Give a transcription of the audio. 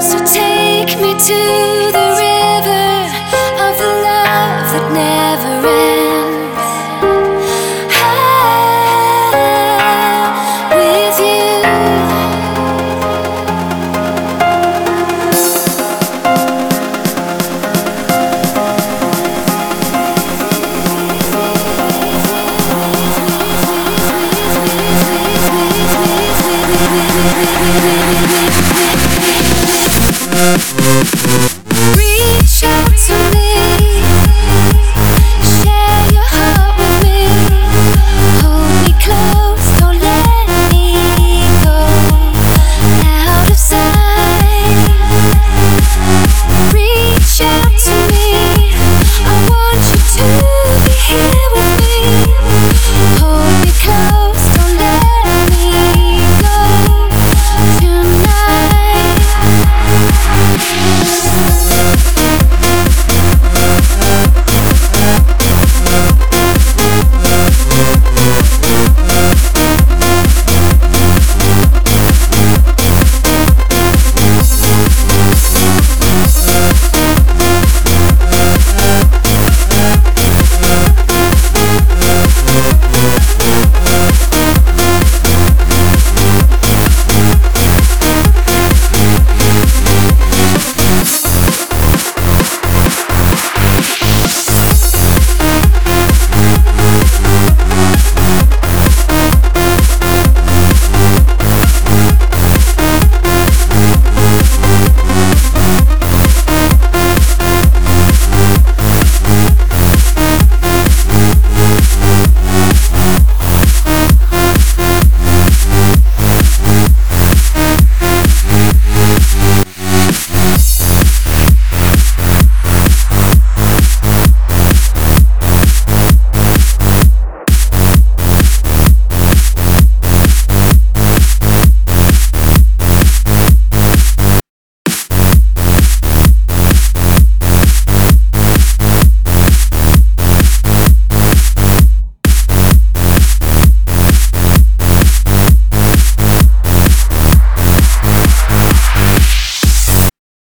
So take me to the river of the love that never ends. baby, baby.